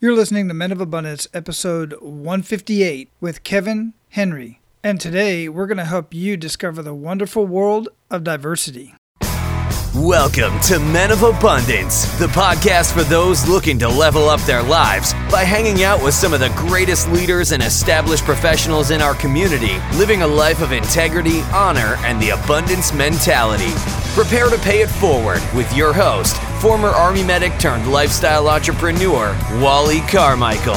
You're listening to Men of Abundance, episode 158, with Kevin Henry. And today we're going to help you discover the wonderful world of diversity. Welcome to Men of Abundance, the podcast for those looking to level up their lives by hanging out with some of the greatest leaders and established professionals in our community, living a life of integrity, honor, and the abundance mentality. Prepare to pay it forward with your host, former Army medic turned lifestyle entrepreneur, Wally Carmichael.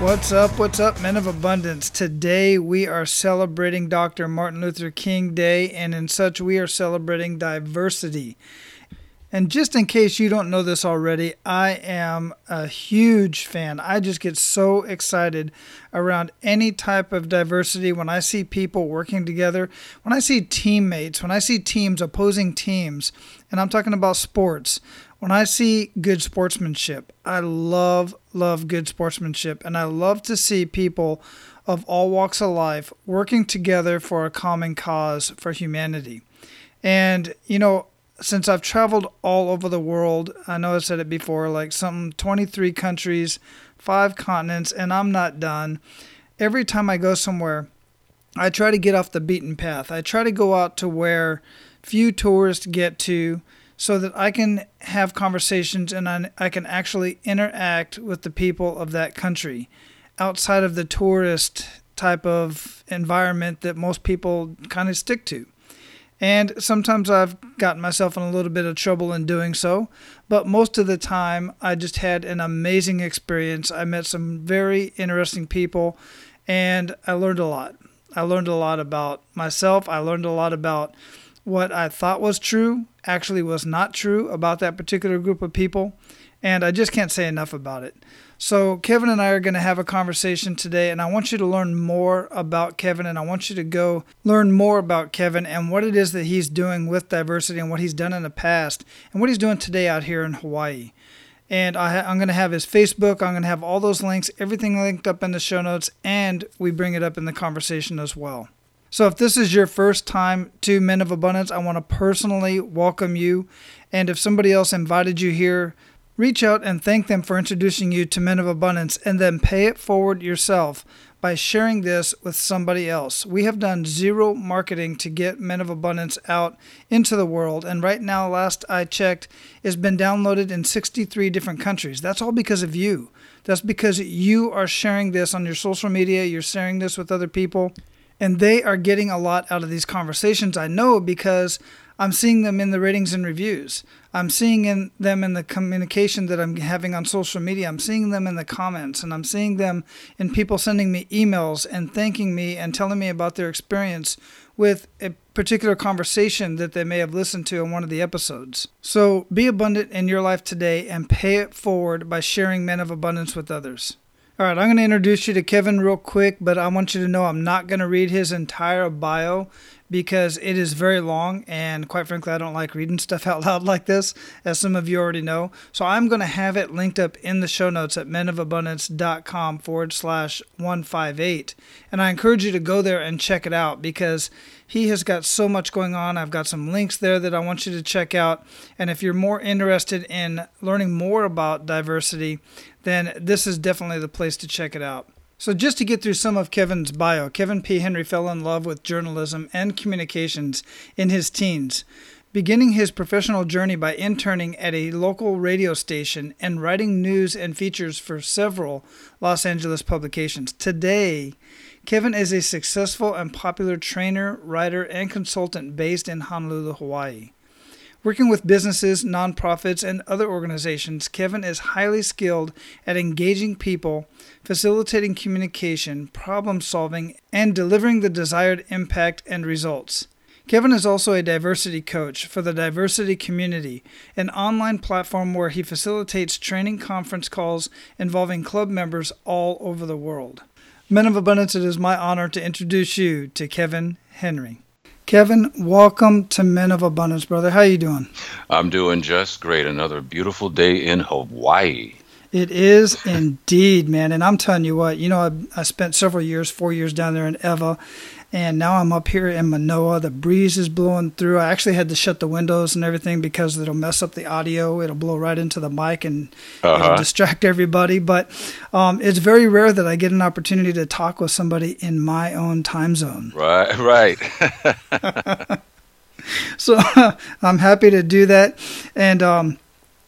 What's up? What's up, men of abundance? Today we are celebrating Dr. Martin Luther King Day, and in such, we are celebrating diversity. And just in case you don't know this already, I am a huge fan. I just get so excited around any type of diversity when I see people working together, when I see teammates, when I see teams, opposing teams, and I'm talking about sports. When I see good sportsmanship, I love, love good sportsmanship. And I love to see people of all walks of life working together for a common cause for humanity. And, you know, since I've traveled all over the world, I know I said it before, like some 23 countries, five continents, and I'm not done. Every time I go somewhere, I try to get off the beaten path. I try to go out to where few tourists get to so that I can have conversations and I, can actually interact with the people of that country outside of the tourist type of environment that most people kind of stick to. And sometimes I've gotten myself in a little bit of trouble in doing so, but most of the time I just had an amazing experience. I met some very interesting people and I learned a lot. I learned a lot about myself. I learned a lot about what I thought was true actually was not true about that particular group of people. And I just can't say enough about it. So, Kevin and I are going to have a conversation today, and I want you to learn more about Kevin, and I want you to go learn more about Kevin and what it is that he's doing with diversity and what he's done in the past and what he's doing today out here in Hawaii. And I, am going to have his Facebook, I'm going to have all those links, everything linked up in the show notes, and we bring it up in the conversation as well. So, if this is your first time to Men of Abundance, I want to personally welcome you. And if somebody else invited you here, Reach out and thank them for introducing you to Men of Abundance and then pay it forward yourself by sharing this with somebody else. We have done zero marketing to get Men of Abundance out into the world, and right now, last I checked, it's been downloaded in 63 different countries. That's all because of you. That's because you are sharing this on your social media, you're sharing this with other people, and they are getting a lot out of these conversations. I know because I'm seeing them in the ratings and reviews. I'm seeing in them in the communication that I'm having on social media. I'm seeing them in the comments and I'm seeing them in people sending me emails and thanking me and telling me about their experience with a particular conversation that they may have listened to in one of the episodes. So be abundant in your life today and pay it forward by sharing men of abundance with others. All right, I'm going to introduce you to Kevin real quick, but I want you to know I'm not going to read his entire bio because it is very long and quite frankly I don't like reading stuff out loud like this as some of you already know. So I'm going to have it linked up in the show notes at menofabundance.com forward slash 158 and I encourage you to go there and check it out because he has got so much going on. I've got some links there that I want you to check out. And if you're more interested in learning more about diversity then this is definitely the place to check it out so, just to get through some of Kevin's bio, Kevin P. Henry fell in love with journalism and communications in his teens, beginning his professional journey by interning at a local radio station and writing news and features for several Los Angeles publications. Today, Kevin is a successful and popular trainer, writer, and consultant based in Honolulu, Hawaii. Working with businesses, nonprofits, and other organizations, Kevin is highly skilled at engaging people, facilitating communication, problem solving, and delivering the desired impact and results. Kevin is also a diversity coach for the Diversity Community, an online platform where he facilitates training conference calls involving club members all over the world. Men of Abundance, it is my honor to introduce you to Kevin Henry. Kevin, welcome to Men of Abundance, brother. How you doing? I'm doing just great. Another beautiful day in Hawaii. It is indeed, man. And I'm telling you what, you know, I, I spent several years, four years down there in Ewa, And now I'm up here in Manoa. The breeze is blowing through. I actually had to shut the windows and everything because it'll mess up the audio. It'll blow right into the mic and uh-huh. it'll distract everybody. But um, it's very rare that I get an opportunity to talk with somebody in my own time zone. Right, right. so I'm happy to do that. And, um,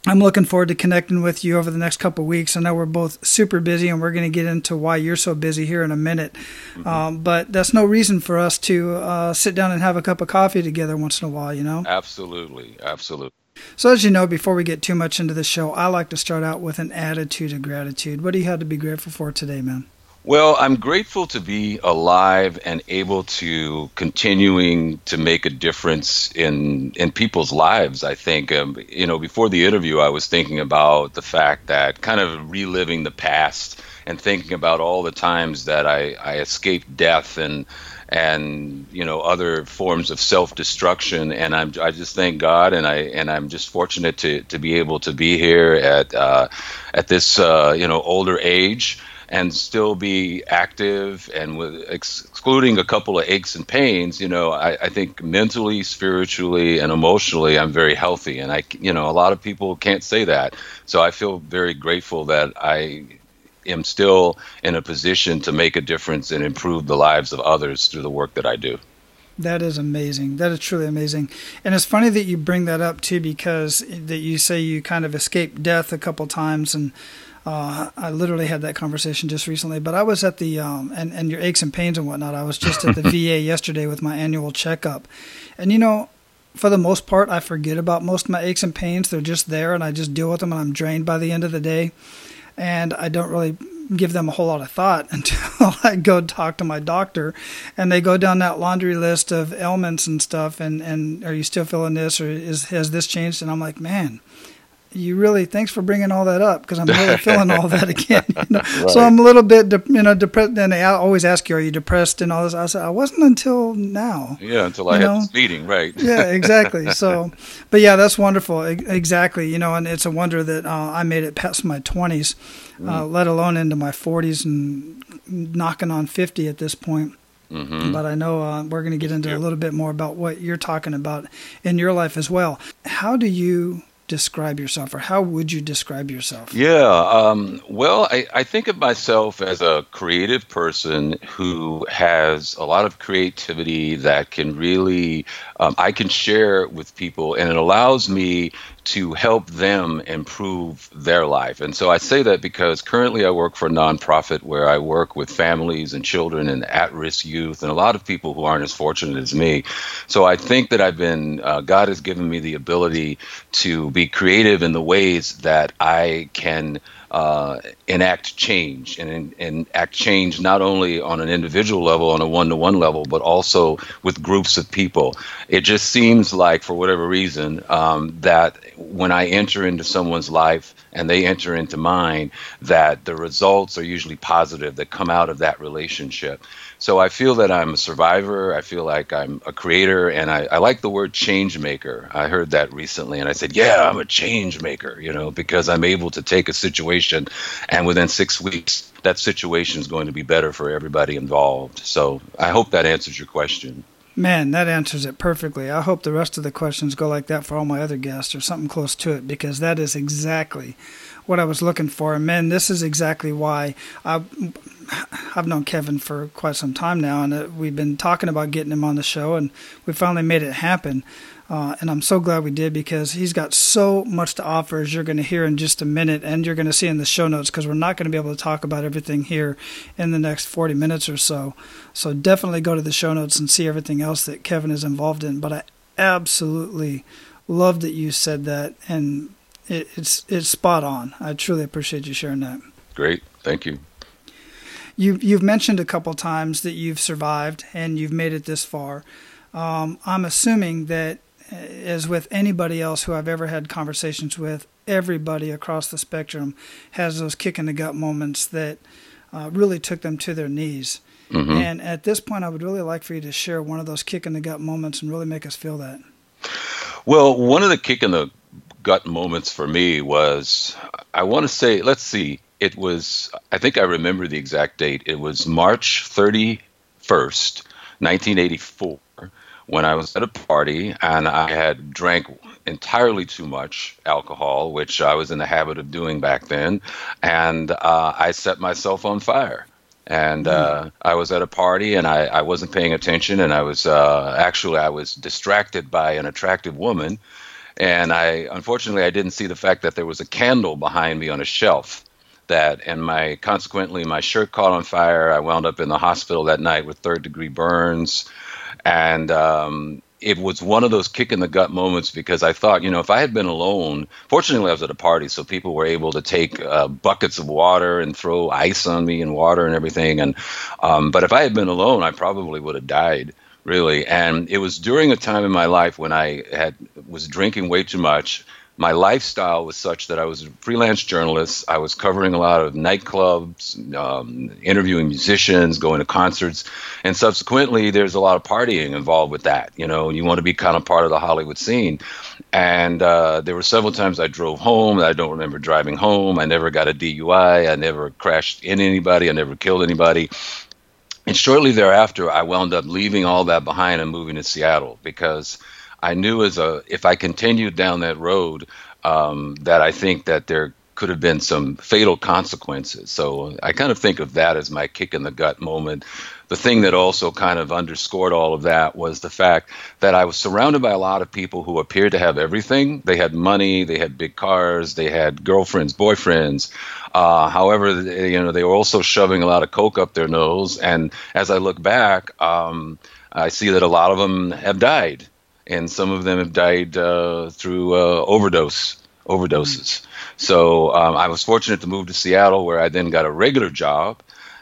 I'm looking forward to connecting with you over the next couple weeks. I know we're both super busy, and we're going to get into why you're so busy here in a minute. Mm-hmm. Um, but that's no reason for us to uh, sit down and have a cup of coffee together once in a while, you know? Absolutely. Absolutely. So, as you know, before we get too much into the show, I like to start out with an attitude of gratitude. What do you have to be grateful for today, man? Well, I'm grateful to be alive and able to continuing to make a difference in in people's lives. I think um, you know before the interview, I was thinking about the fact that kind of reliving the past and thinking about all the times that I, I escaped death and and you know other forms of self-destruction and I'm I just thank God and I and I'm just fortunate to to be able to be here at uh, at this uh, you know older age and still be active and with excluding a couple of aches and pains you know I, I, think mentally spiritually and emotionally i'm very healthy and i you know a lot of people can't say that so i feel very grateful that i am still in a position to make a difference and improve the lives of others through the work that i do that is amazing. That is truly amazing. And it's funny that you bring that up too, because that you say you kind of escaped death a couple times, and uh, I literally had that conversation just recently, but I was at the um, and and your aches and pains and whatnot. I was just at the VA yesterday with my annual checkup, and you know, for the most part, I forget about most of my aches and pains. They're just there, and I just deal with them, and I'm drained by the end of the day, and I don't really give them a whole lot of thought until I go talk to my doctor, and they go down that laundry list of ailments and stuff, and and are you still feeling this, or is has this changed? And I'm like, man you really thanks for bringing all that up because I'm really feeling all that again. You know? right. So I'm a little bit, de- you know, depressed. And I always ask you, "Are you depressed?" And all this. I said, "I wasn't until now." Yeah, until I know? had this meeting, right? yeah, exactly. So, but yeah, that's wonderful. Exactly. You know, and it's a wonder that uh, I made it past my 20s, uh, mm. uh, let alone into my 40s and knocking on 50 at this point. Mm-hmm. But I know uh, we're going to get into a little bit more about what you're talking about in your life as well. How do you describe yourself, or how would you describe yourself? Yeah, um, well, I, I think of myself as a creative person who has a lot of creativity that can really, um, I can share with people, and it allows me to help them improve their life. And so I say that because currently I work for a nonprofit where I work with families and children and at risk youth and a lot of people who aren't as fortunate as me. So I think that I've been, uh, God has given me the ability to be creative in the ways that I can uh, enact change and enact change not only on an individual level, on a one to one level, but also with groups of people. It just seems like, for whatever reason, um, that when I enter into someone's life and they enter into mine, that the results are usually positive that come out of that relationship. So I feel that I'm a survivor. I feel like I'm a creator, and I, I like the word change maker. I heard that recently, and I said, "Yeah, I'm a change maker," you know, because I'm able to take a situation, and within six weeks, that situation is going to be better for everybody involved. So I hope that answers your question. Man, that answers it perfectly. I hope the rest of the questions go like that for all my other guests or something close to it because that is exactly what I was looking for. And man, this is exactly why I I've known Kevin for quite some time now, and uh, we've been talking about getting him on the show, and we finally made it happen. Uh, and I'm so glad we did because he's got so much to offer, as you're going to hear in just a minute, and you're going to see in the show notes because we're not going to be able to talk about everything here in the next 40 minutes or so. So definitely go to the show notes and see everything else that Kevin is involved in. But I absolutely love that you said that, and it, it's it's spot on. I truly appreciate you sharing that. Great, thank you. You, you've mentioned a couple times that you've survived and you've made it this far. Um, I'm assuming that, uh, as with anybody else who I've ever had conversations with, everybody across the spectrum has those kick in the gut moments that uh, really took them to their knees. Mm-hmm. And at this point, I would really like for you to share one of those kick in the gut moments and really make us feel that. Well, one of the kick in the gut moments for me was I want to say, let's see, it was, I think I remember the exact date. It was March 31st, 1984 when I was at a party and I had drank entirely too much alcohol, which I was in the habit of doing back then, and uh, I set myself on fire. And hmm. uh, I was at a party and I, I wasn't paying attention, and I was uh, actually I was distracted by an attractive woman, and I unfortunately I didn't see the fact that there was a candle behind me on a shelf that and my consequently my shirt caught on fire i wound up in the hospital that night with third degree burns and um, it was one of those kick in the gut moments because I thought, you know, if I had been alone, fortunately I was at a party, so people were able to take uh, buckets of water and throw ice on me and water and everything. And um, but if I had been alone, I probably would have died really. And it was during a time in my life when I had was drinking way too much my lifestyle was such that I was a freelance journalist. I was covering a lot of nightclubs, um, interviewing musicians, going to concerts, and subsequently, there's a lot of partying involved with that. You know, you want to be kind of part of the Hollywood scene. And uh, there were several times I drove home. I don't remember driving home. I never got a DUI. I never crashed in anybody. I never killed anybody. And shortly thereafter, I wound up leaving all that behind and moving to Seattle because I knew as a if I continued down that road um, that I think that there could have been some fatal consequences. So I kind of think of that as my kick in the gut moment. The thing that also kind of underscored all of that was the fact that I was surrounded by a lot of people who appeared to have everything. They had money, they had big cars, they had girlfriends, boyfriends. Uh, however, they, you know, they were also shoving a lot of coke up their nose. And as I look back, um, I see that a lot of them have died and some of them have died uh, through uh, overdose overdoses. So um, I was fortunate to move to Seattle, where I then got a regular job,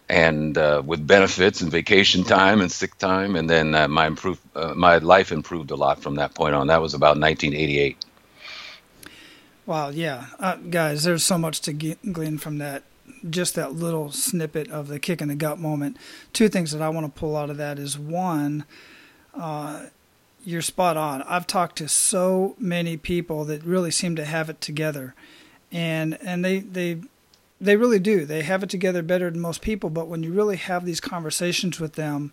and uh, with benefits and vacation time and sick time, and then uh, my improve uh, my life improved a lot from that point on. That was about 1988. Wow, yeah, uh, guys, there's so much to glean from that. Just that little snippet of the kick in the gut moment. Two things that I want to pull out of that is one, uh, you're spot on. I've talked to so many people that really seem to have it together, and and they they they really do. They have it together better than most people. But when you really have these conversations with them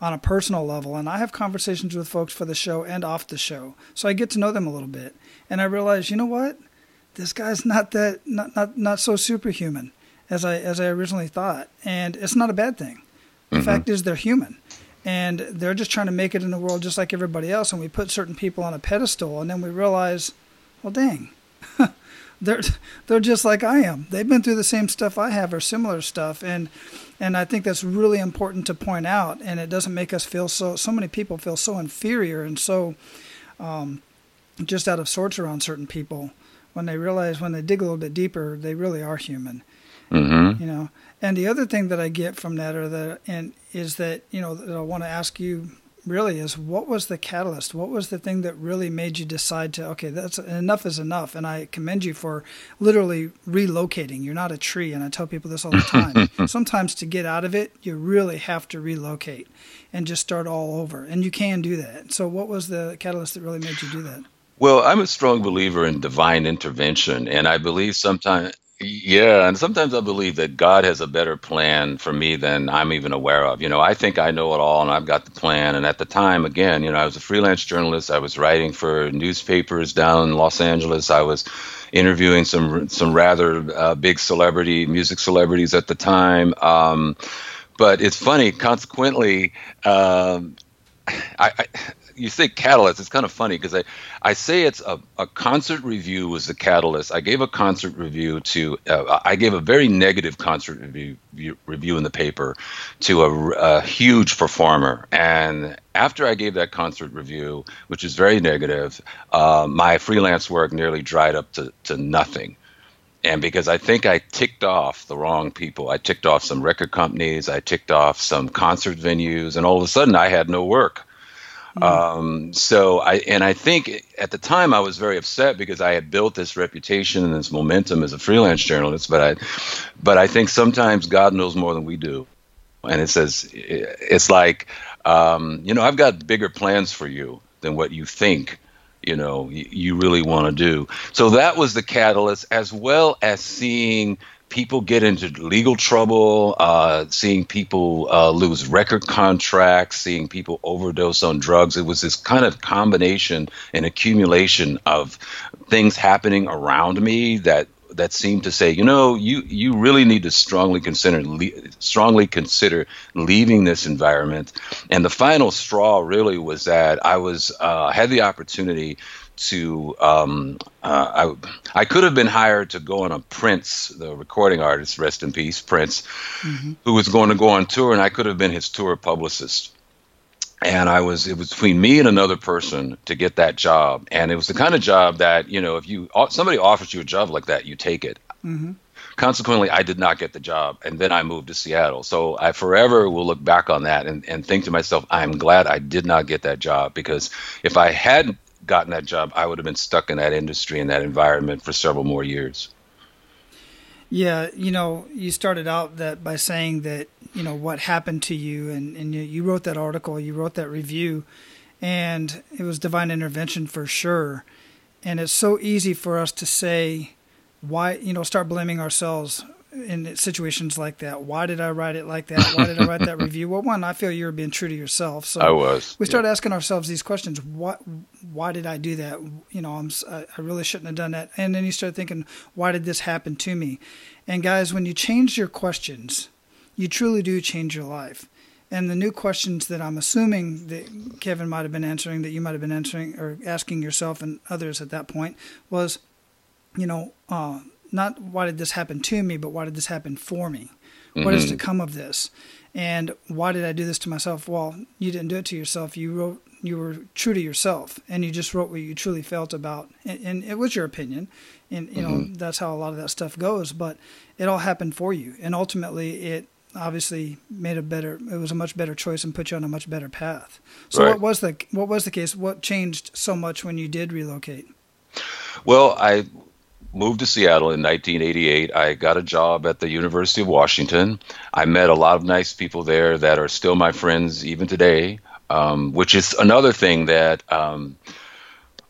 on a personal level, and I have conversations with folks for the show and off the show, so I get to know them a little bit, and I realize, you know what, this guy's not that not not not so superhuman as I as I originally thought, and it's not a bad thing. The mm-hmm. fact is, they're human and they're just trying to make it in the world just like everybody else and we put certain people on a pedestal and then we realize well dang they're they're just like I am. They've been through the same stuff I have or similar stuff and and I think that's really important to point out and it doesn't make us feel so so many people feel so inferior and so um, just out of sorts around certain people. When they realize when they dig a little bit deeper they really are human mm-hmm. you know and the other thing that I get from that, or that, and is that you know that I want to ask you really is what was the catalyst? What was the thing that really made you decide to okay, that's enough is enough? And I commend you for literally relocating. You're not a tree, and I tell people this all the time. Sometimes to get out of it, you really have to relocate and just start all over, and you can do that. So, what was the catalyst that really made you do that? Well, I'm a strong believer in divine intervention, and I believe sometimes yeah, and sometimes I believe that God has a better plan for me than I'm even aware of. You know, I think I know it all and I've got the plan. And at the time, again, you know, I was a freelance journalist. I was writing for newspapers down in Los Angeles. I was interviewing some some rather uh, big celebrity music celebrities at the time. Um, but it's funny. Consequently, um, I, I you say catalyst. It's kind of funny because I, I say it's a, a concert review was the catalyst. I gave a concert review to uh, I gave a very negative concert review review in the paper to a, a huge performer, and after I gave that concert review, which is very negative, uh, my freelance work nearly dried up to, to nothing and because I think I ticked off the wrong people. I ticked off some record companies, I ticked off some concert venues, and all of a sudden I had no work. Mm-hmm. Um, so I and I think at the time I was very upset because I had built this reputation and this momentum as a freelance journalist. But I, but I think sometimes God knows more than we do, and it says it's like um, you know I've got bigger plans for you than what you think you know you really want to do. So that was the catalyst, as well as seeing people get into legal trouble, uh, seeing people uh, lose record contracts, seeing people overdose on drugs. It was this kind of combination and accumulation of things happening around me that that seemed to say, you know, you you really need to strongly consider le- strongly consider leaving this environment. And the final straw really was that I was uh, had the opportunity to um, uh, I I could have been hired to go on a Prince, the recording artist, rest in peace, Prince, mm-hmm. who was going to go on tour, and I could have been his tour publicist and I was it was between me and another person to get that job, and it was the kind of job that you know if you somebody offers you a job like that, you take it. Mm-hmm. Consequently, I did not get the job, and then I moved to Seattle. So I forever will look back on that and, and think to myself, I'm glad I did not get that job because if I had gotten that job, I would have been stuck in that industry and that environment for several more years. Yeah, you know, you started out that by saying that you know what happened to you, and and you, you wrote that article, you wrote that review, and it was divine intervention for sure. And it's so easy for us to say, why you know, start blaming ourselves in situations like that. Why did I write it like that? Why did I write that review? Well, one, I feel you were being true to yourself. So I was. We start yeah. asking ourselves these questions. What? Why did I do that? You know, I'm. I really shouldn't have done that. And then you start thinking, why did this happen to me? And guys, when you change your questions, you truly do change your life. And the new questions that I'm assuming that Kevin might have been answering, that you might have been answering or asking yourself and others at that point, was, you know, uh, not why did this happen to me, but why did this happen for me? Mm-hmm. What is to mm-hmm. come of this? And why did I do this to myself? Well, you didn't do it to yourself. You wrote, you were true to yourself, and you just wrote what you truly felt about, and, and it was your opinion, and you mm-hmm. know that's how a lot of that stuff goes. But it all happened for you, and ultimately it obviously made a better. It was a much better choice and put you on a much better path. So, right. what was the what was the case? What changed so much when you did relocate? Well, I moved to Seattle in 1988. I got a job at the University of Washington. I met a lot of nice people there that are still my friends even today, um, which is another thing that. Um,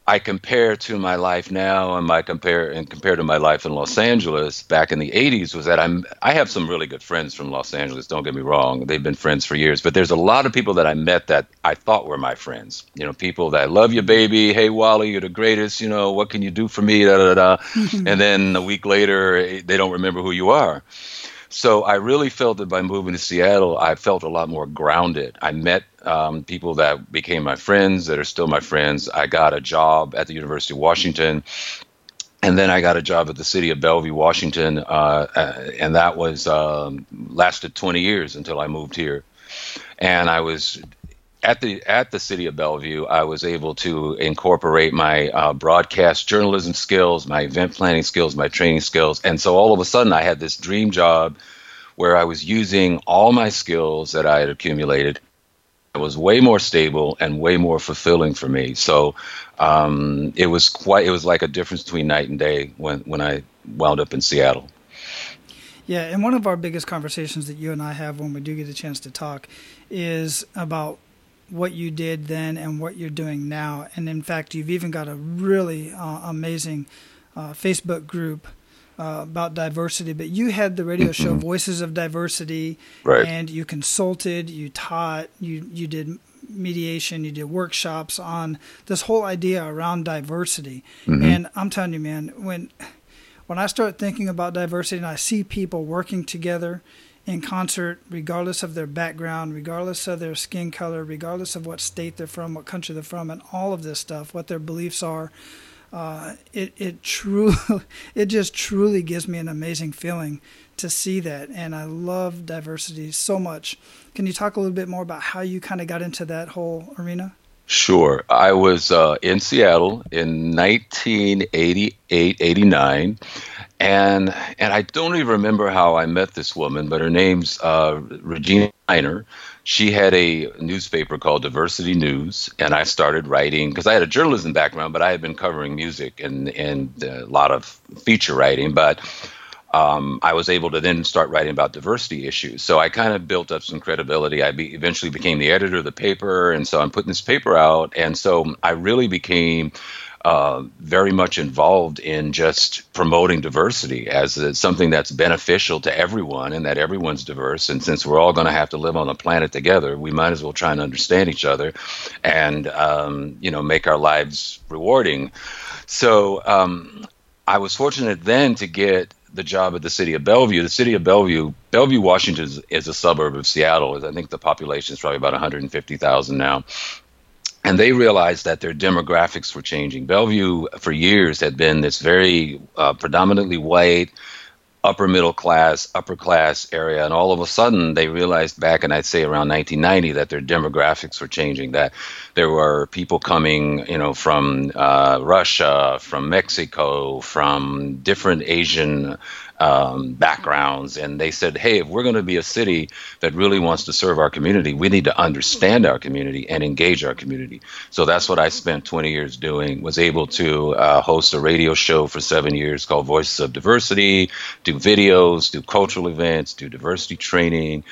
I compare to my life now and my compare and compare to my life in Los Angeles back in the 80s was that I'm I have some really good friends from Los Angeles don't get me wrong. They've been friends for years but there's a lot of people that I met that I thought were my friends. You know people that love you baby. Hey Wally you're the greatest. You know what can you do for me? Da da da and then a week later eh, they don't remember who you are so I really felt that by moving to Seattle, I felt a lot more grounded. I met um, people that became my friends, that are still my friends. I got a job at the University of Washington. And then I got a job at the city of Bellevue, Washington, uh, uh and that was um, lasted 20 years until I moved here. And I was at the at the city of Bellevue, I was able to incorporate my uh, broadcast journalism skills, my event planning skills, my training skills, and so all of a sudden I had this dream job where I was using all my skills that I had accumulated. It was way more stable and way more fulfilling for me. So um, it was quite. It was like a difference between night and day when when I wound up in Seattle. Yeah, and one of our biggest conversations that you and I have when we do get a chance to talk is about what you did then and what you're doing now. And in fact, you've even got a really uh, amazing uh, Facebook group uh, about diversity. But you had the radio show mm-hmm. Voices of Diversity, right. and you consulted, you taught, you you did mediation, you did workshops on this whole idea around diversity. Mm-hmm. And I'm telling you, man, when when I start thinking about diversity and I see people working together in concert, regardless of their background, regardless of their skin color, regardless of what state they're from, what country they're from, and all of this stuff, what their beliefs are. Uh, it it truly it just truly gives me an amazing feeling to see that, and I love diversity so much. Can you talk a little bit more about how you kind of got into that whole arena? Sure. I was uh, in Seattle in 1988, 89 and and I don't even remember how I met this woman, but her name's uh, Regina Miner. She had a newspaper called Diversity News, and I started writing because I had a journalism background, but I had been covering music and and a lot of feature writing, but. Um, I was able to then start writing about diversity issues. So I kind of built up some credibility. I be, eventually became the editor of the paper, and so I'm putting this paper out. And so I really became uh, very much involved in just promoting diversity as a, something that's beneficial to everyone and that everyone's diverse. And since we're all going to have to live on the planet together, we might as well try and understand each other and, um, you know, make our lives rewarding. So um, I was fortunate then to get the job at the city of Bellevue. The city of Bellevue, Bellevue, Washington is, is a suburb of Seattle. I think the population is probably about 150,000 now and they realized that their demographics were changing. Bellevue, for years, had been this very uh, predominantly white, upper middle class, upper class area, and all of a sudden they realized back, and I'd say around 1990, that their demographics were changing. That there were people coming, you know, from uh, Russia, from Mexico, from different Asian um, backgrounds, and they said, "Hey, if we're going to be a city that really wants to serve our community, we need to understand our community and engage our community." So that's what I spent 20 years doing. Was able to uh, host a radio show for seven years called Voices of Diversity, do videos, do cultural events, do diversity training.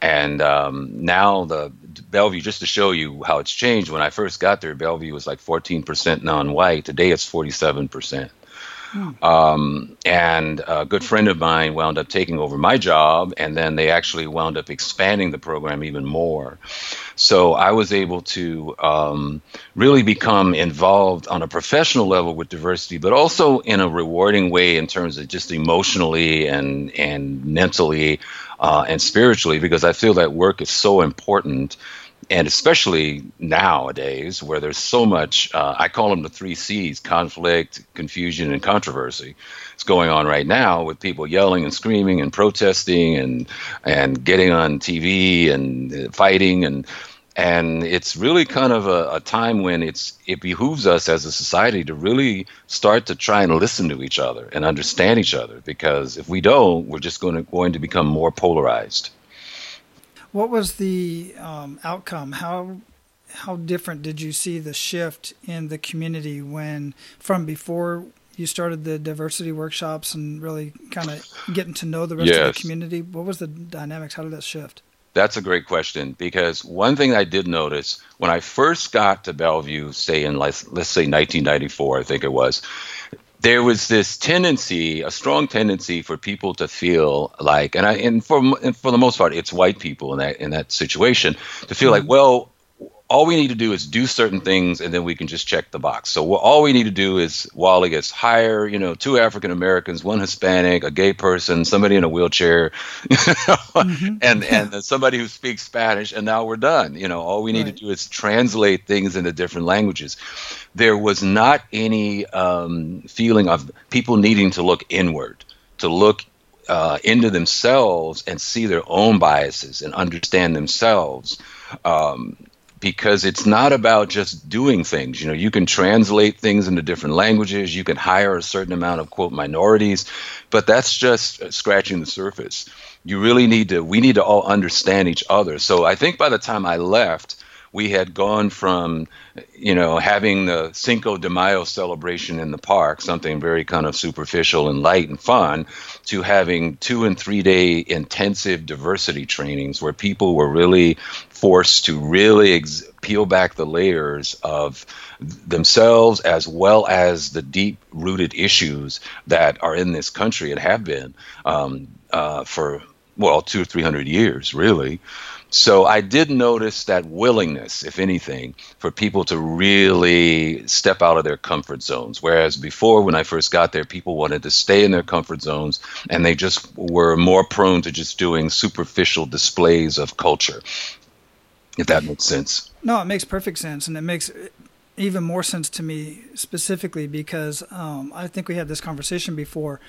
And um, now the Bellevue, just to show you how it's changed. When I first got there, Bellevue was like 14% non-white. Today it's 47%. Um, and a good friend of mine wound up taking over my job, and then they actually wound up expanding the program even more. So I was able to um, really become involved on a professional level with diversity, but also in a rewarding way in terms of just emotionally and and mentally uh, and spiritually, because I feel that work is so important and especially nowadays where there's so much uh, i call them the three c's conflict confusion and controversy. It's going on right now with people yelling and screaming and protesting and and getting on tv and uh, fighting and and it's really kind of a, a, time when it's it behooves us as a society to really start to try and listen to each other and understand each other because if we don't we're just going to going to become more polarized what was the um, outcome? How how different did you see the shift in the community when from before you started the diversity workshops and really kind of getting to know the rest yes. of the community? What was the dynamics? How did that shift? That's a great question because one thing I did notice when I first got to Bellevue, say in let's, let's say 1994, I think it was, there was this tendency, a strong tendency for people to feel like, and I, and for and for the most part, it's white people in that in that situation to feel mm-hmm. like, well, all we need to do is do certain things and then we can just check the box. So all we need to do is Wally gets hire, you know, two African Americans, one Hispanic, a gay person, somebody in a wheelchair, mm-hmm. and and somebody who speaks Spanish, and now we're done. You know, all we need right. to do is translate things into different languages. There was not any um, feeling of people needing to look inward, to look uh, into themselves and see their own biases and understand themselves. Um, because it's not about just doing things. You know, you can translate things into different languages, you can hire a certain amount of quote minorities, but that's just scratching the surface. You really need to, we need to all understand each other. So I think by the time I left, we had gone from, you know, having the Cinco de Mayo celebration in the park, something very kind of superficial and light and fun, to having two and three day intensive diversity trainings where people were really forced to really ex- peel back the layers of themselves as well as the deep rooted issues that are in this country and have been um, uh, for well two or three hundred years really so I did notice that willingness, if anything, for people to really step out of their comfort zones. Whereas before, when I first got there, people wanted to stay in their comfort zones and they just were more prone to just doing superficial displays of culture. If that makes sense. No, it makes perfect sense. And it makes even more sense to me specifically because um, I think we had this conversation before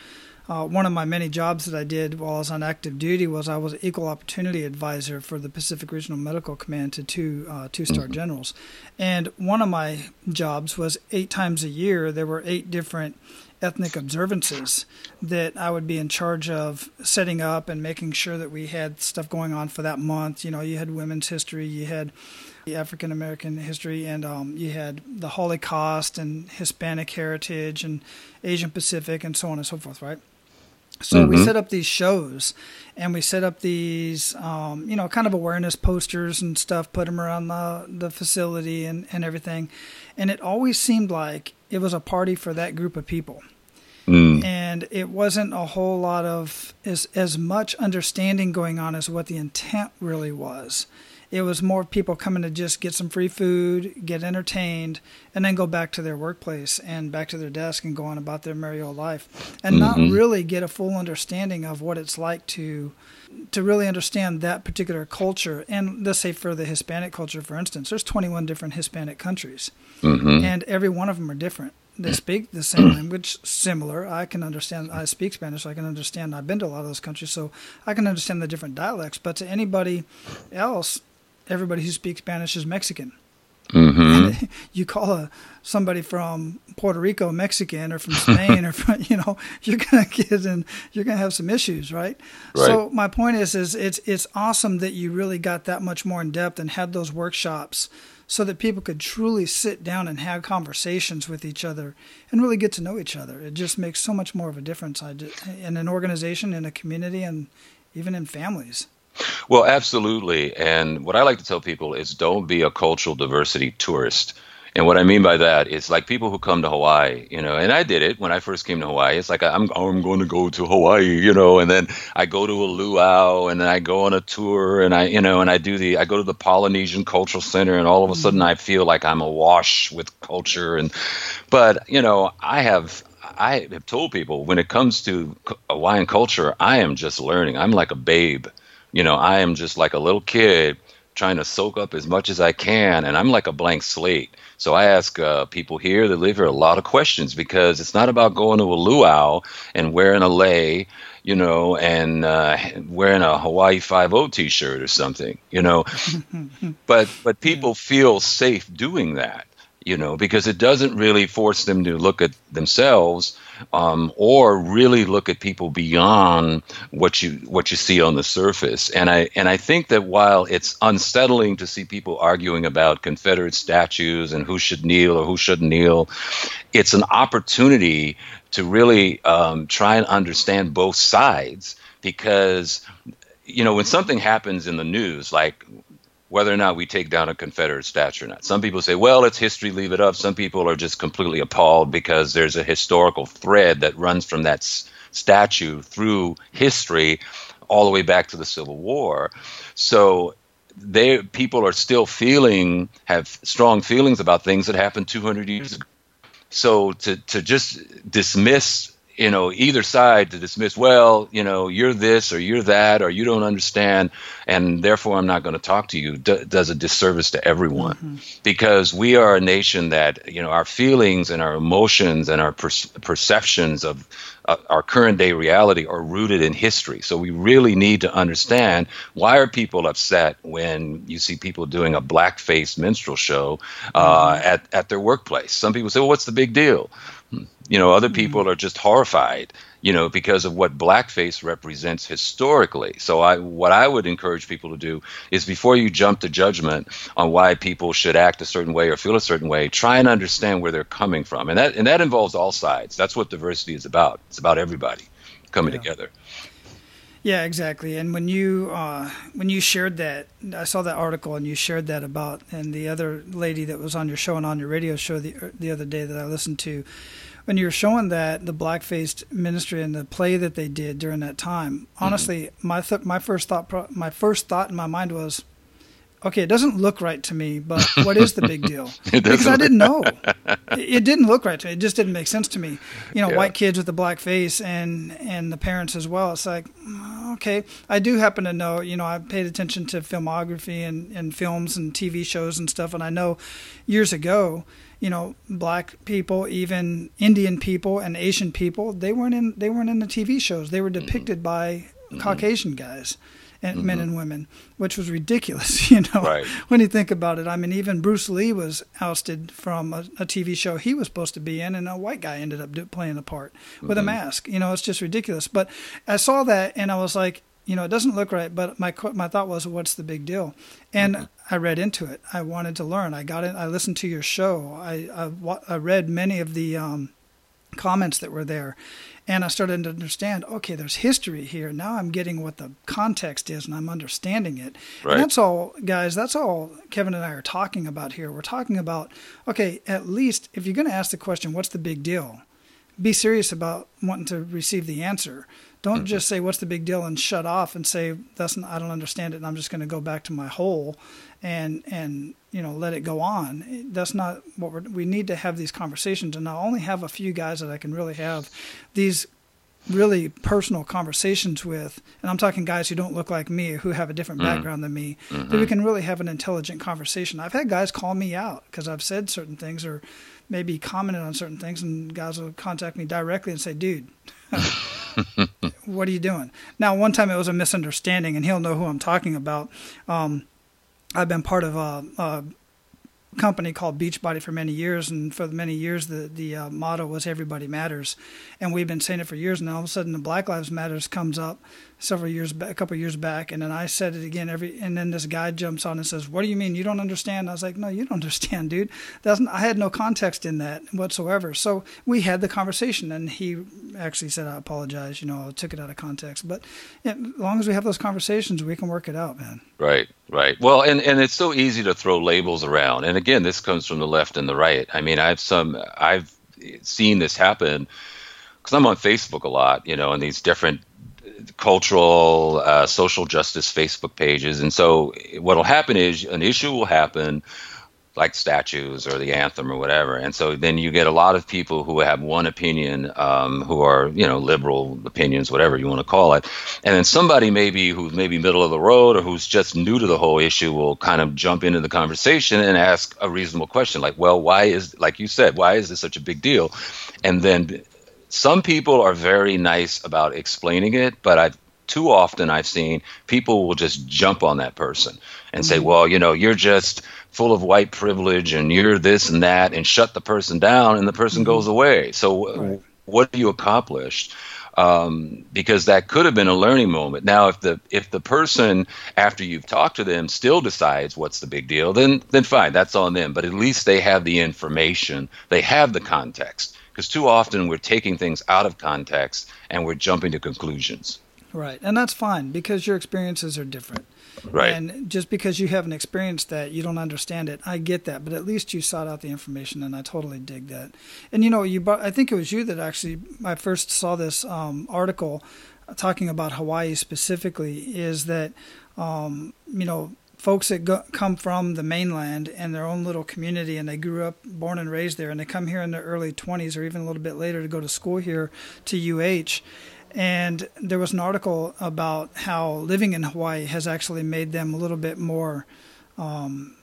uh, one of my many jobs that I did while I was on active duty was I was equal opportunity advisor for the Pacific Regional Medical Command to two uh, two star mm-hmm. generals, and one of my jobs was eight times a year there were eight different ethnic observances that I would be in charge of setting up and making sure that we had stuff going on for that month. You know, you had women's history, you had African American history, and um, you had the Holocaust and Hispanic heritage and Asian Pacific and so on and so forth, right? So mm-hmm. we set up these shows, and we set up these, um, you know, kind of awareness posters and stuff, put them around the the facility and and everything, and it always seemed like it was a party for that group of people. Mm. And it wasn't a whole lot of as as much understanding going on as what the intent really was. It was more people coming to just get some free food, get entertained, and then go back to their workplace and back to their desk and go on about their merry old life, and Mm-hmm. not really get a full understanding of what it's like to to really understand that particular culture. And let's say for the Hispanic culture, for instance, there's 21 different Hispanic countries, Mhm. and every one of them are different. They speak the same language, similar. I can understand. I speak Spanish. So I can understand. I've been to a lot of those countries, so I can understand the different dialects. But to anybody else, everybody who speaks Spanish is Mexican. Mhm. You call a somebody from Puerto Rico Mexican or from Spain or from you know you're gonna get in you're gonna have some issues, right? So my point is is it's it's awesome that you really got that much more in depth and had those workshops so that people could truly sit down and have conversations with each other and really get to know each other. It just makes so much more of a difference I ju- in an organization, in a community, and even in families. Well, absolutely. And what I like to tell people is don't be a cultural diversity tourist. And what I mean by that is like people who come to Hawaii, you know, and I did it when I first came to Hawaii. It's like I'm I'm going to go to Hawaii, you know, and then I go to a luau and then I go on a tour and I, you know, and I do the I go to the Polynesian Cultural Center and all of a mm-hmm. sudden I feel like I'm awash with culture and but, you know, I have I have told people when it comes to Hawaiian culture, I am just learning. I'm like a babe. You know, I am just like a little kid trying to soak up as much as I can, and I'm like a blank slate. So I ask uh, people here that live here a lot of questions because it's not about going to a luau and wearing a lei, you know, and uh, wearing a Hawaii Five O T-shirt or something, you know. but but people feel safe doing that you know, because it doesn't really force them to look at themselves um, or really look at people beyond what you what you see on the surface. And I and I think that while it's unsettling to see people arguing about Confederate statues and who should kneel or who shouldn't kneel, it's an opportunity to really um, try and understand both sides because you know when something happens in the news like whether or not we take down a Confederate statue or not. Some people say, well, it's history, leave it up. Some people are just completely appalled because there's a historical thread that runs from that s- statue through history all the way back to the Civil War. So they people are still feeling have strong feelings about things that happened 200 years ago. So to to just dismiss you know either side to dismiss well you know you're this or you're that or you don't understand and therefore i'm not going to talk to you d- does a disservice to everyone. Because we are a nation that you know our feelings and our emotions and our per- perceptions of uh, our current day reality are rooted in history. So we really need to understand why are people upset when you see people doing a blackface minstrel show uh, at, at their workplace. Some people say well what's the big deal you know, other mm-hmm. people are just horrified, you know, because of what blackface represents historically. So I what I would encourage people to do is before you jump to judgment on why people should act a certain way or feel a certain way, try and understand where they're coming from. And that and that involves all sides. That's what diversity is about. It's about everybody coming Yeah. together. Yeah, exactly. And when you uh, when you shared that, I saw that article, and you shared that about, and the other lady that was on your show and on your radio show the the other day that I listened to, when you were showing that the black-faced ministry and the play that they did during that time. Honestly, my th- my first thought pro- my first thought in my mind was, okay, it doesn't look right to me, but what is the big deal? Because I didn't know. it, didn't look right to me. It just didn't make sense to me. You know, Yeah. white kids with a black face and and the parents as well. It's like, mm, okay, I do happen to know. You know, I paid attention to filmography and and films and TV shows and stuff, and I know years ago. You know, black people, even Indian people and Asian people, they weren't in they weren't in the TV shows. They were depicted by Caucasian guys and mm-hmm. men and women, which was ridiculous. You know, Right. when you think about it. I mean, even Bruce Lee was ousted from a, a TV show he was supposed to be in, and a white guy ended up do, playing the part with a mm-hmm. mask. You know, it's just ridiculous. But I saw that, and I was like, you know, it doesn't look right. But my my thought was, what's the big deal? And mm-hmm. I read into it. I wanted to learn. I got it. I listened to your show. I I, I read many of the. Um, comments that were there. And I started to understand, okay, there's history here. Now I'm getting what the context is and I'm understanding it. Right. And that's all, guys, that's all Kevin and I are talking about here. We're talking about, okay, at least if you're going to ask the question, what's the big deal? Be serious about wanting to receive the answer. Don't mm-hmm. just say, what's the big deal and shut off and say, that's, I don't understand it and I'm just going to go back to my hole and, and, you know, let it go on. That's not what we're, we need to have these conversations. And I only have a few guys that I can really have these really personal conversations with, and I'm talking guys who don't look like me, who have a different mm-hmm. background than me, mm-hmm. that we can really have an intelligent conversation. I've had guys call me out because I've said certain things or maybe commented on certain things, and guys will contact me directly and say, dude, what are you doing? Now, one time it was a misunderstanding, and he'll know who I'm talking about. Um, I've been part of a, a, company called Beachbody for many years, and for many years the the uh, motto was "Everybody Matters," and we've been saying it for years. And all of a sudden, the Black Lives Matters comes up several years back, a couple years back, and then I said it again every, and then this guy jumps on and says, "What do you mean you don't understand?" I was like, "No, you don't understand, dude. That's I had no context in that whatsoever." So we had the conversation, and he actually said, "I apologize. You know, I took it out of context." But as long as we have those conversations, we can work it out, man. Right, right. Well, and and it's so easy to throw labels around, and again, this comes from the left and the right. I mean, I've some I've seen this happen because I'm on Facebook a lot, you know, and these different cultural, uh, social justice Facebook pages. And so what will happen is an issue will happen like statues or the anthem or whatever. And so then you get a lot of people who have one opinion, um, who are, you know, liberal opinions, whatever you want to call it. And then somebody maybe who's maybe middle of the road or who's just new to the whole issue will kind of jump into the conversation and ask a reasonable question like, well, why is, like you said, why is this such a big deal? And then some people are very nice about explaining it, but I've too often I've seen people will just jump on that person and say, mm-hmm. well, you know, you're just full of white privilege and you're this and that and shut the person down and the person mm-hmm. goes away. So right. what do you accomplish? Um, because that could have been a learning moment. Now, if the if the person after you've talked to them still decides what's the big deal, then then fine, that's on them. But at least they have the information, they have the context because too often we're taking things out of context and we're jumping to conclusions. Right. And that's fine because your experiences are different. Right. And just because you haven't experienced that, you don't understand it. I get that, but at least you sought out the information, and I totally dig that. And you know, you I think it was you that actually I first saw this um, article talking about Hawaii specifically. Is that um, you know folks that go, come from the mainland and their own little community and they grew up born and raised there and they come here in their early 20s or even a little bit later to go to school here to UH and there was an article about how living in Hawaii has actually made them a little bit more um,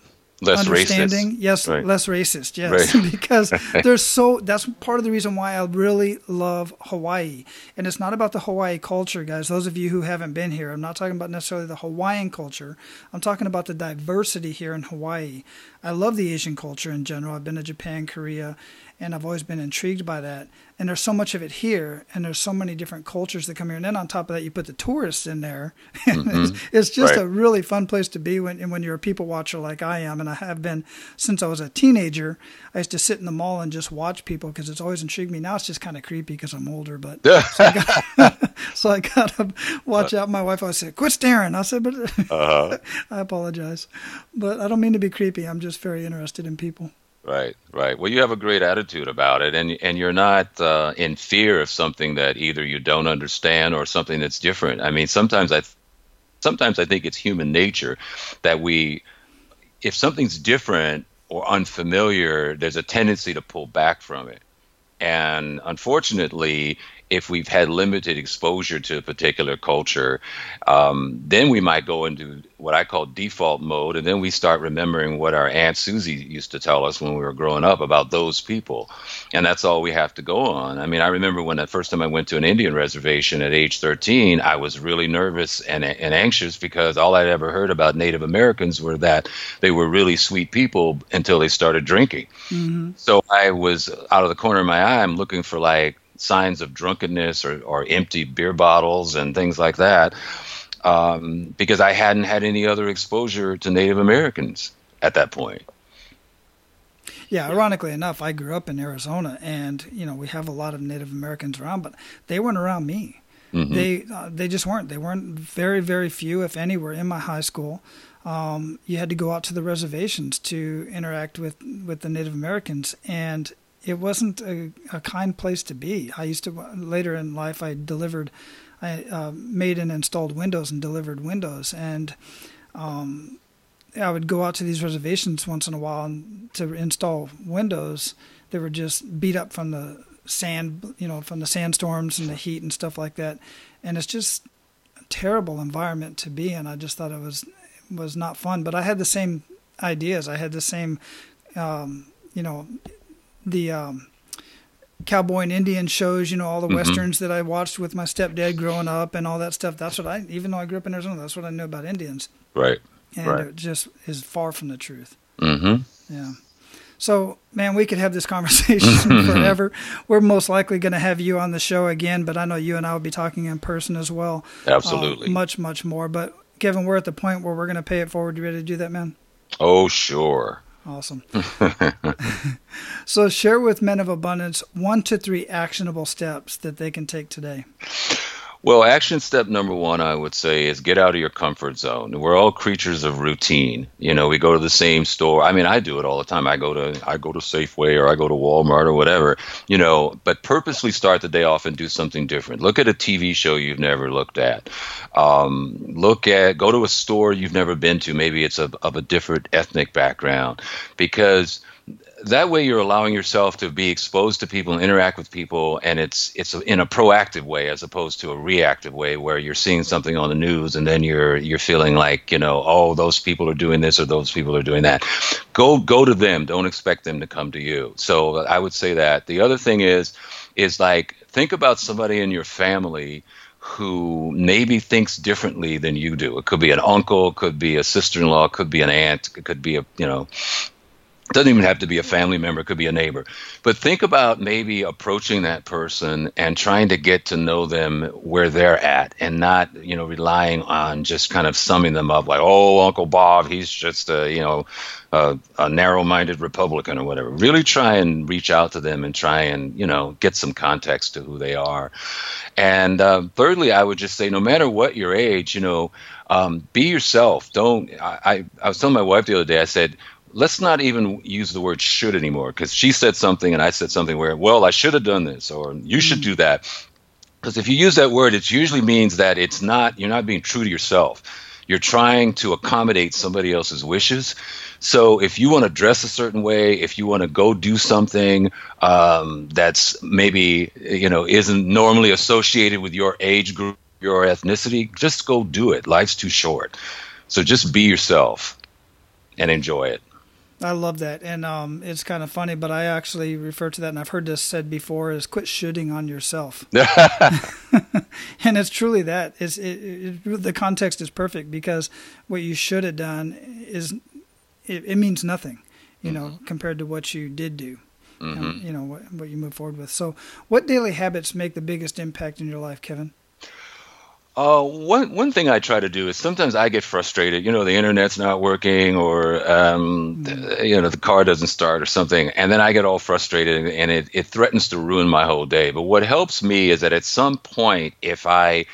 less understanding. Racist. yes right. less racist yes. Right. because there's so that's part of the reason why i really love hawaii. And it's not about the hawaii culture guys. Those of you who haven't been here i'm not talking about necessarily the hawaiian culture. I'm talking about the diversity here in hawaii. I love the asian culture in general. I've been to japan korea and I've always been intrigued by that. And there's so much of it here, and there's so many different cultures that come here. And then on top of that, you put the tourists in there. Mm-hmm. it's, it's, just right. a really fun place to be when when you're a people watcher like I am, and I have been since I was a teenager. I used to sit in the mall and just watch people because it's always intrigued me. Now it's just kind of creepy because I'm older, but so I, got, so I gotta watch out. My wife always said, "Quit staring." I said, "But uh-huh. I apologize, but I don't mean to be creepy. I'm just very interested in people." Right, right. Well, you have a great attitude about it, and and you're not uh, in fear of something that either you don't understand or something that's different. I mean, sometimes I, sometimes I think it's human nature that we, if something's different or unfamiliar, there's a tendency to pull back from it, and unfortunately, if we've had limited exposure to a particular culture, um, then we might go into what I call default mode, and then we start remembering what our Aunt Susie used to tell us when we were growing up about those people, and that's all we have to go on. I mean, I remember when the first time I went to an Indian reservation at age 13, I was really nervous and, and anxious because all I'd ever heard about Native Americans were that they were really sweet people until they started drinking. Mm-hmm. So I was out of the corner of my eye, I'm looking for like signs of drunkenness or, or empty beer bottles and things like that um, because I hadn't had any other exposure to Native Americans at that point. Yeah, ironically enough, I grew up in Arizona, and you know we have a lot of Native Americans around, but they weren't around me. Mm-hmm. They uh, they just weren't. They weren't very very few, if any, were in my high school. Um, you had to go out to the reservations to interact with with the Native Americans, and it wasn't a, a kind place to be. I used to later in life I delivered, I uh, made and installed windows and delivered windows, and um, I would go out to these reservations once in a while and to install windows. They were just beat up from the sand, you know, from the sandstorms and the heat and stuff like that, and it's just a terrible environment to be in. I just thought it was was not fun, but I had the same ideas. I had the same, um, you know, the um, cowboy and Indian shows, you know, all the mm-hmm. westerns that I watched with my stepdad growing up and all that stuff. That's what I, even though I grew up in Arizona, that's what I knew about Indians. Right. And right. it just is far from the truth. Mm-hmm. Yeah. So, man, we could have this conversation forever. We're most likely going to have you on the show again, but I know you and I will be talking in person as well. Absolutely. Uh, much, much more. But, Kevin, we're at the point where we're going to pay it forward. You ready to do that, man? Oh, sure. Awesome. so, share with men of abundance one to three actionable steps that they can take today. Well, action step number one, I would say, is get out of your comfort zone. We're all creatures of routine. You know, we go to the same store. I mean, I do it all the time. I go to I go to Safeway or I go to Walmart or whatever. You know, but purposely start the day off and do something different. Look at a TV show you've never looked at. Um, look at go to a store you've never been to. Maybe it's a, of a different ethnic background, because that way you're allowing yourself to be exposed to people and interact with people and it's it's in a proactive way as opposed to a reactive way where you're seeing something on the news and then you're you're feeling like you know oh those people are doing this or those people are doing that. Go go to them. Don't expect them to come to you. So i would say that. The other thing is is like think about somebody in your family who maybe thinks differently than you do. It could be an uncle, could be a sister-in-law, could be an aunt, it could be a you know doesn't even have to be a family member it could be a neighbor. But think about maybe approaching that person and trying to get to know them where they're at and not you know relying on just kind of summing them up like oh uncle bob he's just a you know a, a narrow-minded republican or whatever. Really try and reach out to them and try and you know get some context to who they are. And uh, thirdly i would just say no matter what your age you know um, be yourself. Don't I, I, I was telling my wife the other day i said let's not even use the word should anymore because she said something and I said something where, well, I should have done this or you should do that. Because if you use that word, it usually means that it's not, you're not being true to yourself. You're trying to accommodate somebody else's wishes. So if you want to dress a certain way, if you want to go do something um, that's maybe, you know, isn't normally associated with your age group, your ethnicity, just go do it. Life's too short. So just be yourself and enjoy it. I love that, and um, it's kind of funny, but I actually refer to that, and I've heard this said before: is quit shooting on yourself. and it's truly that. It's it, it, the context is perfect because what you should have done is it, it means nothing, you mm-hmm. know, compared to what you did do. Mm-hmm. And, you know what, what you move forward with. So, what daily habits make the biggest impact in your life, Kevin? Uh, one one thing I try to do is sometimes I get frustrated. You know, the internet's not working, or um, mm. you know, the car doesn't start, or something, and then I get all frustrated, and it it threatens to ruin my whole day. But what helps me is that at some point, if I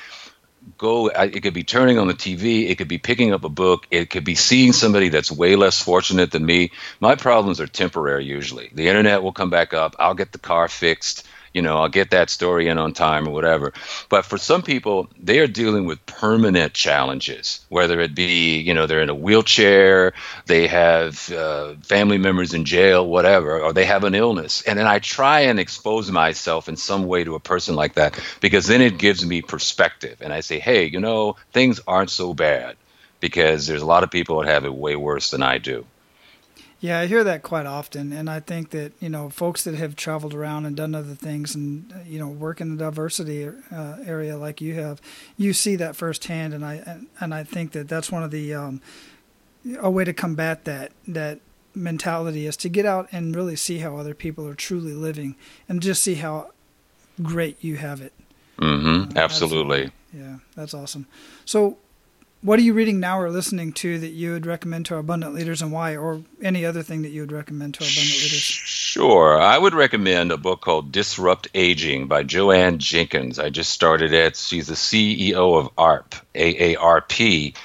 go it could be turning on the tv it could be picking up a book it could be seeing somebody that's way less fortunate than me my problems are temporary usually the internet will come back up i'll get the car fixed you know, I'll get that story in on time or whatever. But for some people, they are dealing with permanent challenges, whether it be, you know, they're in a wheelchair, they have uh, family members in jail, whatever, or they have an illness. And then I try and expose myself in some way to a person like that because then it gives me perspective. And I say, hey, you know, things aren't so bad because there's a lot of people that have it way worse than I do. Yeah, I hear that quite often, and I think that you know folks that have traveled around and done other things, and you know work in the diversity uh, area like you have, you see that firsthand, and I and I think that that's one of the um, a way to combat that that mentality is to get out and really see how other people are truly living, and just see how great you have it. Mm-hmm. Uh, absolutely. Yeah, that's awesome. So what are you reading now or listening to that you would recommend to our abundant leaders and why, or any other thing that you would recommend to our abundant leaders? Sure. I would recommend a book called Disrupt Aging by Jo Ann Jenkins. I just started it. She's the CEO of ARP, AARP.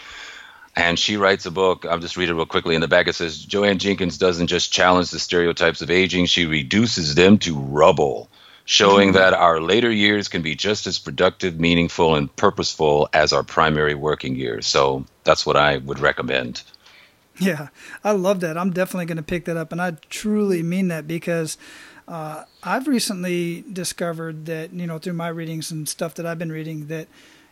And she writes a book. I'll just read it real quickly. In the back, it says Jo Ann Jenkins doesn't just challenge the stereotypes of aging, she reduces them to rubble showing that our later years can be just as productive, meaningful, and purposeful as our primary working years. So that's what I would recommend. Yeah, I love that. I'm definitely going to pick that up. And I truly mean that because uh, I've recently discovered that, you know, through my readings and stuff that I've been reading, that,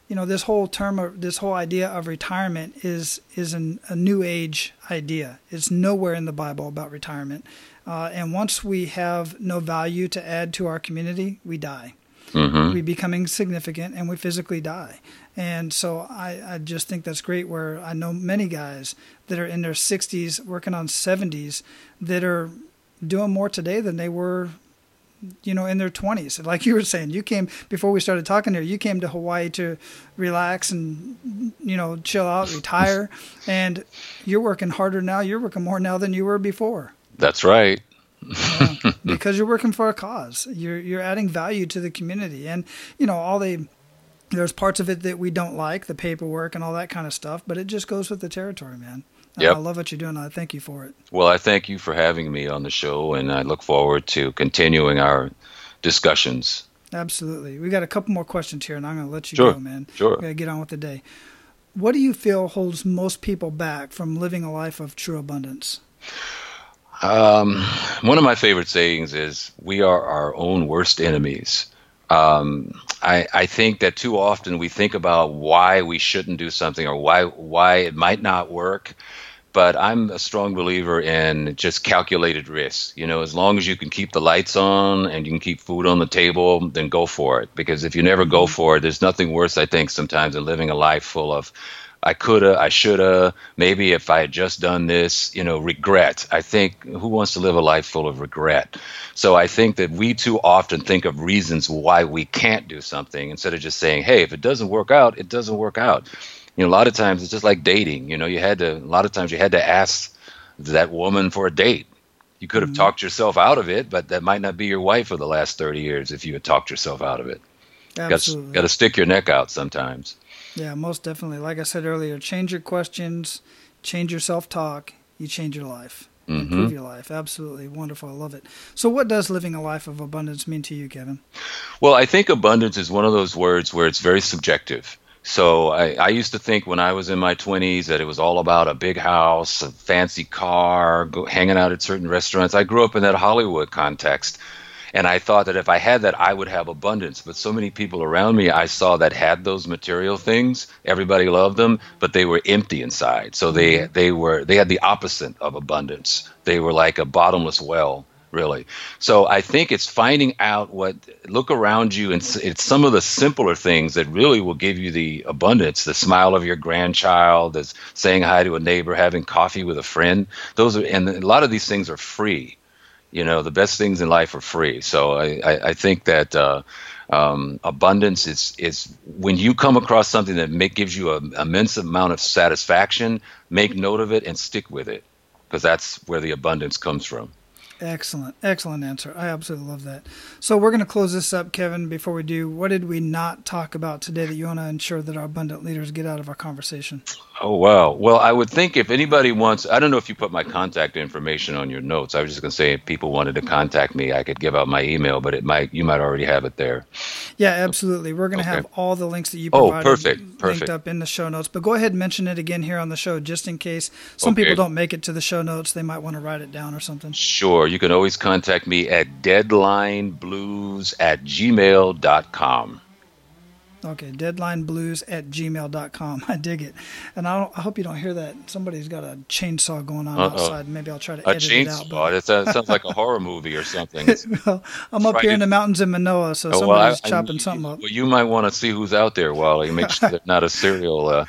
you know, this whole term of this whole idea of retirement is is an, a new age idea. It's nowhere in the Bible about retirement. Uh, and once we have no value to add to our community, we die. Mm-hmm. We become insignificant and we physically die. And so I, I just think that's great. Where I know many guys that are in their 60s, working on 70s, that are doing more today than they were you know in their 20s like you were saying you came before we started talking here you came to hawaii to relax and you know chill out retire and you're working harder now you're working more now than you were before that's right. uh, because you're working for a cause. You're you're adding value to the community, and you know all the there's parts of it that we don't like, the paperwork and all that kind of stuff, but it just goes with the territory, man. Yeah, I love what you're doing. I thank you for it. Well, I thank you for having me on the show, and I look forward to continuing our discussions. Absolutely. We got a couple more questions here, and I'm going to let you sure. go, man. Sure. Got to get on with the day. What do you feel holds most people back from living a life of true abundance? Um, one of my favorite sayings is, "We are our own worst enemies." Um, I, I think that too often we think about why we shouldn't do something or why why it might not work, but I'm a strong believer in just calculated risk. You know, as long as you can keep the lights on and you can keep food on the table, then go for it. Because if you never go mm-hmm. for it, there's nothing worse, I think, sometimes than living a life full of I coulda, I shoulda, maybe if I had just done this, you know, regret. I think who wants to live a life full of regret? So I think that we too often think of reasons why we can't do something instead of just saying, hey, if it doesn't work out, it doesn't work out. You know, a lot of times it's just like dating. You know, you had to, a lot of times you had to ask that woman for a date. You could have mm-hmm. talked yourself out of it, but that might not be your wife for the last 30 years if you had talked yourself out of it. Absolutely. Got to stick your neck out sometimes. Yeah, most definitely. Like I said earlier, change your questions, change your self talk, you change your life. Mm-hmm. Improve your life. Absolutely wonderful. I love it. So, what does living a life of abundance mean to you, Kevin? Well, I think abundance is one of those words where it's very subjective. So I, I, used to think when I was in my 20s that it was all about a big house, a fancy car, go, hanging out at certain restaurants. I grew up in that Hollywood context. And I thought that if I had that, I would have abundance. But so many people around me I saw that had those material things. Everybody loved them, but they were empty inside. So they mm-hmm. they were they had the opposite of abundance. They were like a bottomless well really. So I think it's finding out what look around you and it's some of the simpler things that really will give you the abundance, the smile of your grandchild, the saying hi to a neighbor, having coffee with a friend. Those are and a lot of these things are free you know the best things in life are free. So i, I, I think that uh, um, abundance is is when you come across something that make, gives you an immense amount of satisfaction make note of it and stick with it because that's where the abundance comes from Excellent, excellent answer. I absolutely love that. So we're going to close this up, Kevin. Before we do, what did we not talk about today that you want to ensure that our abundant leaders get out of our conversation? Oh wow. Well, I would think if anybody wants, I don't know if you put my contact information on your notes. I was just going to say if people wanted to contact me, I could give out my email, but it might you might already have it there. Yeah, absolutely. We're going to okay. have all the links that you oh, provided oh, perfect, perfect. linked up in the show notes. But go ahead and mention it again here on the show, just in case some okay. people don't make it to the show notes. They might want to write it down or something. Sure. You can always contact me at deadlineblues at gmail.com. Okay, deadlineblues at gmail.com. I dig it. And I, I, hope you don't hear that. Somebody's got a chainsaw going on Uh-oh. outside. Maybe I'll try to a edit chainsaw. it out. But... It sounds like a horror movie or something. well, I'm up here in the mountains in Manoa, so oh, somebody's well, I, chopping I, something up. Well, you might want to see who's out there, Wally. Make sure they're not a serial uh,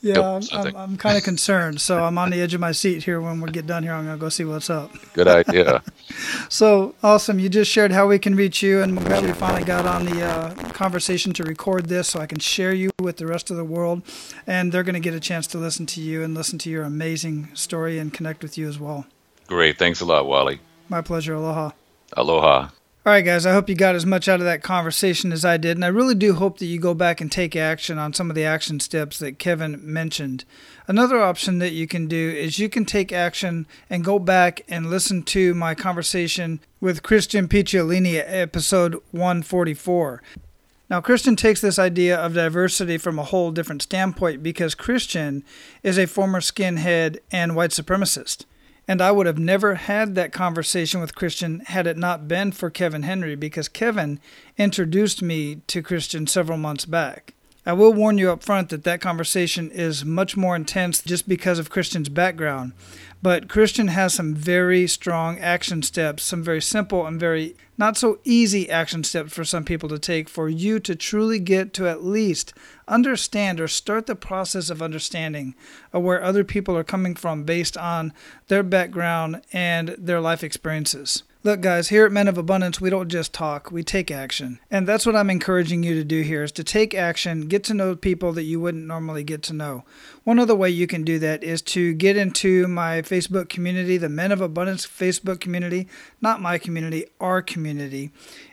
Yeah, I'm, I'm, I'm kind of concerned. So I'm on the edge of my seat here when we get done here. I'm going to go see what's up. Good idea. so awesome. You just shared how we can reach you, and we're glad we finally got on the uh, conversation to record this so I can share you with the rest of the world. And they're going to get a chance to listen to you and listen to your amazing story and connect with you as well. Great. Thanks a lot, Wally. My pleasure. Aloha. Aloha. All right, guys, I hope you got as much out of that conversation as I did, and I really do hope that you go back and take action on some of the action steps that Kevin mentioned. Another option that you can do is you can take action and go back and listen to my conversation with Christian Picciolini, episode 144. Now, Christian takes this idea of diversity from a whole different standpoint because Christian is a former skinhead and white supremacist. And I would have never had that conversation with Christian had it not been for Kevin Henry, because Kevin introduced me to Christian several months back. I will warn you up front that that conversation is much more intense just because of Christian's background. But Christian has some very strong action steps, some very simple and very not so easy action steps for some people to take for you to truly get to at least understand or start the process of understanding of where other people are coming from based on their background and their life experiences. Look, guys, here at Men of Abundance, we don't just talk, we take action. And that's what I'm encouraging you to do here is to take action, get to know people that you wouldn't normally get to know. One other way you can do that is to get into my Facebook community, the Men of Abundance Facebook community, not my community, our community.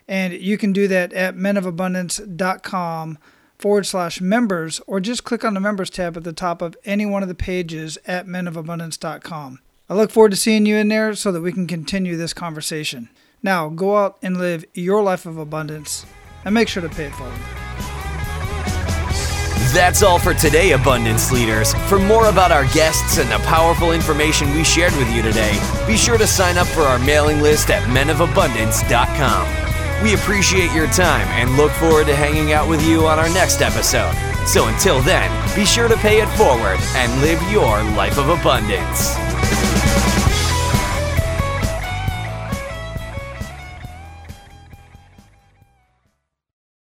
And you can do that at menofabundance.com forward slash members, or just click on the members tab at the top of any one of the pages at menofabundance.com. I look forward to seeing you in there so that we can continue this conversation. Now, go out and live your life of abundance and make sure to pay it forward. That's all for today, Abundance Leaders. For more about our guests and the powerful information we shared with you today, be sure to sign up for our mailing list at menofabundance.com. We appreciate your time and look forward to hanging out with you on our next episode. So until then, be sure to pay it forward and live your life of abundance.